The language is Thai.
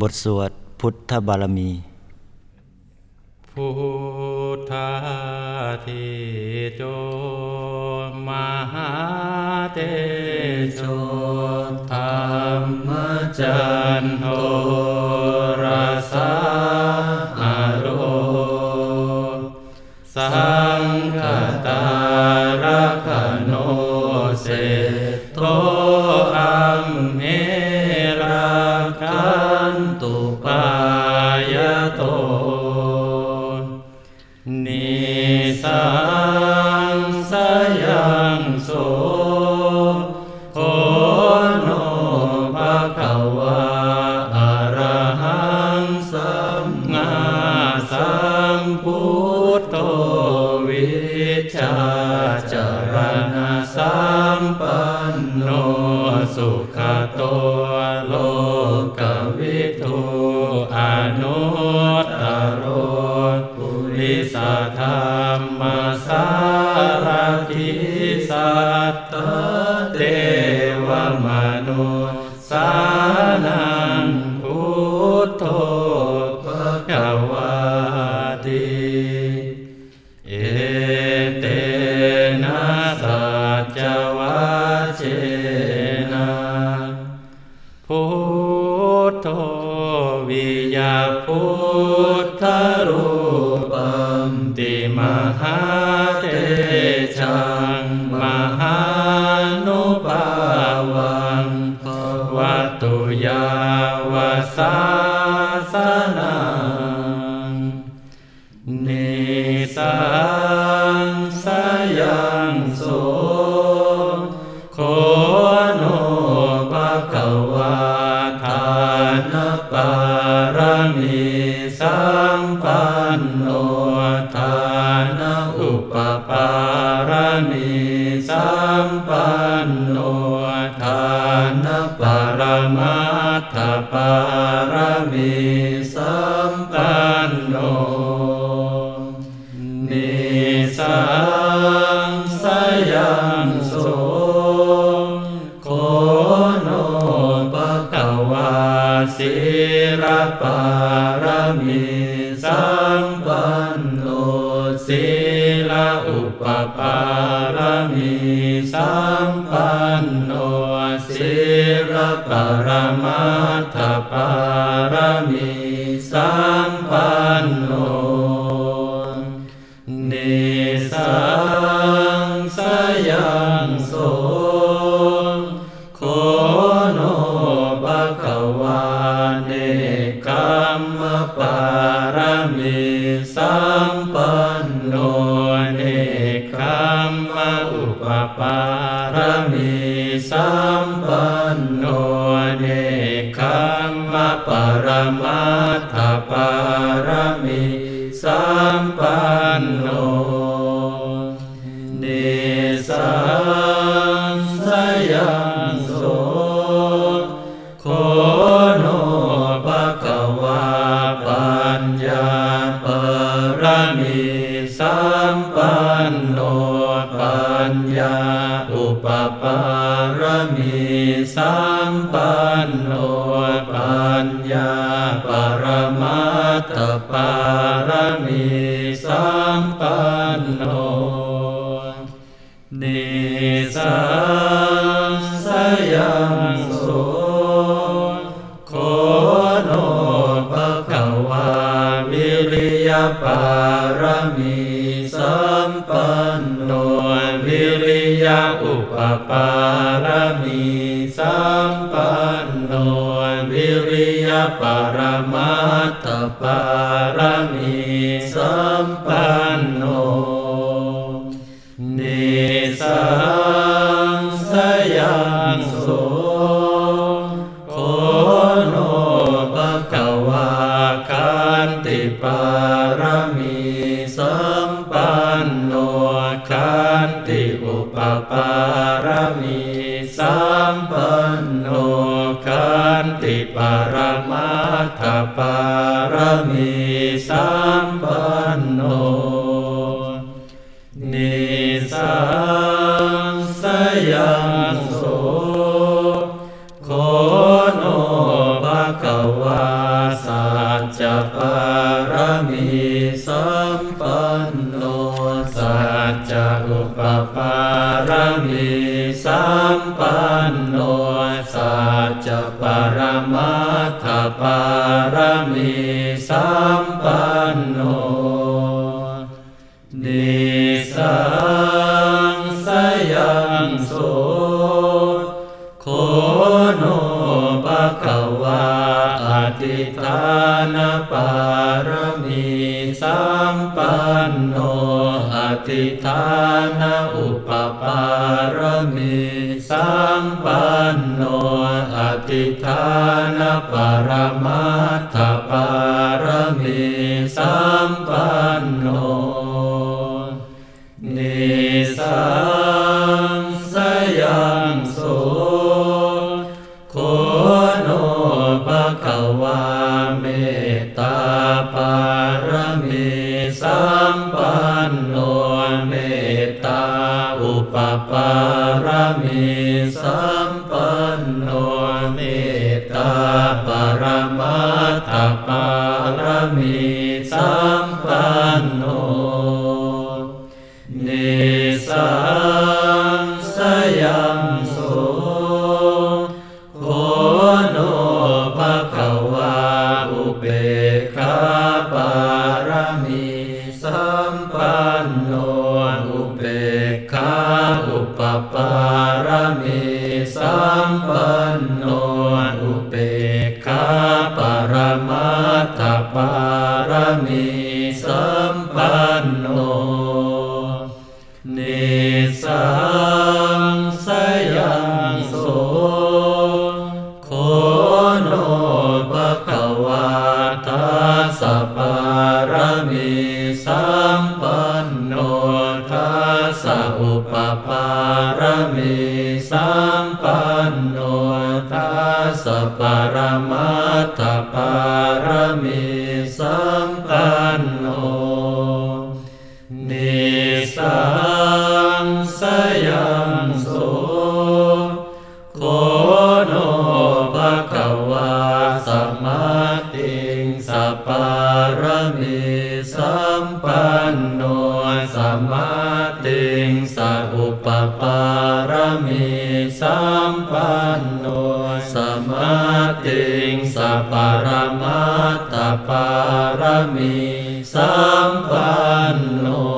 บทสวดพุทธบารมี พุทธาทิโจมหาเตโชธรรมจันโท นตุปายโต กวิทูอนุตตโรปุริสธรรมสารทิสัตต ทโธวิยาพุทธรูปัมติมหาเตชังมหานุปาวังวัตุยาวสาสนา มีสัมปันโนทานปรมัตถปารมีสัมปันโนนิสังสยังโสโคโนภะคะวาศิรปารมีสัม ปปารมีสัมปันโนศิรปรมัตถปารมีสัมปันโนนิสังสยังโสโคโนภะคะ เนคัมมปรมัตถปารมิสัมปันโนเนสังสยังโสโค สัมปันโนปัญญาปรมัตถปารมีสัมปันโนนิสังสยังโสโคโนภะคะวาวิริยปารมีสัมปันโนวิริยอุปปารมี สัมปันโนวิริยปรมัตถปารมีสัมปันโนนิสั คันติปรมัตถปารมีสัมปันโนนิสัง จปรมัตถปารมีสัมปันโนนิสังสยังโสโคโนภะคะวาอธิฐานปารมีสัมปันโนอธิฐานอุปปารมีสัมปันโน ติทานปรมัตถปารมีสัมปันโนนิสั นโนเมตตาปรมัตตปารมีสัม มปันโน ปันโนทัสสะปรมัตถปารมี มปันโนสมาติงสัปรมัตถปารมีสัมปันโน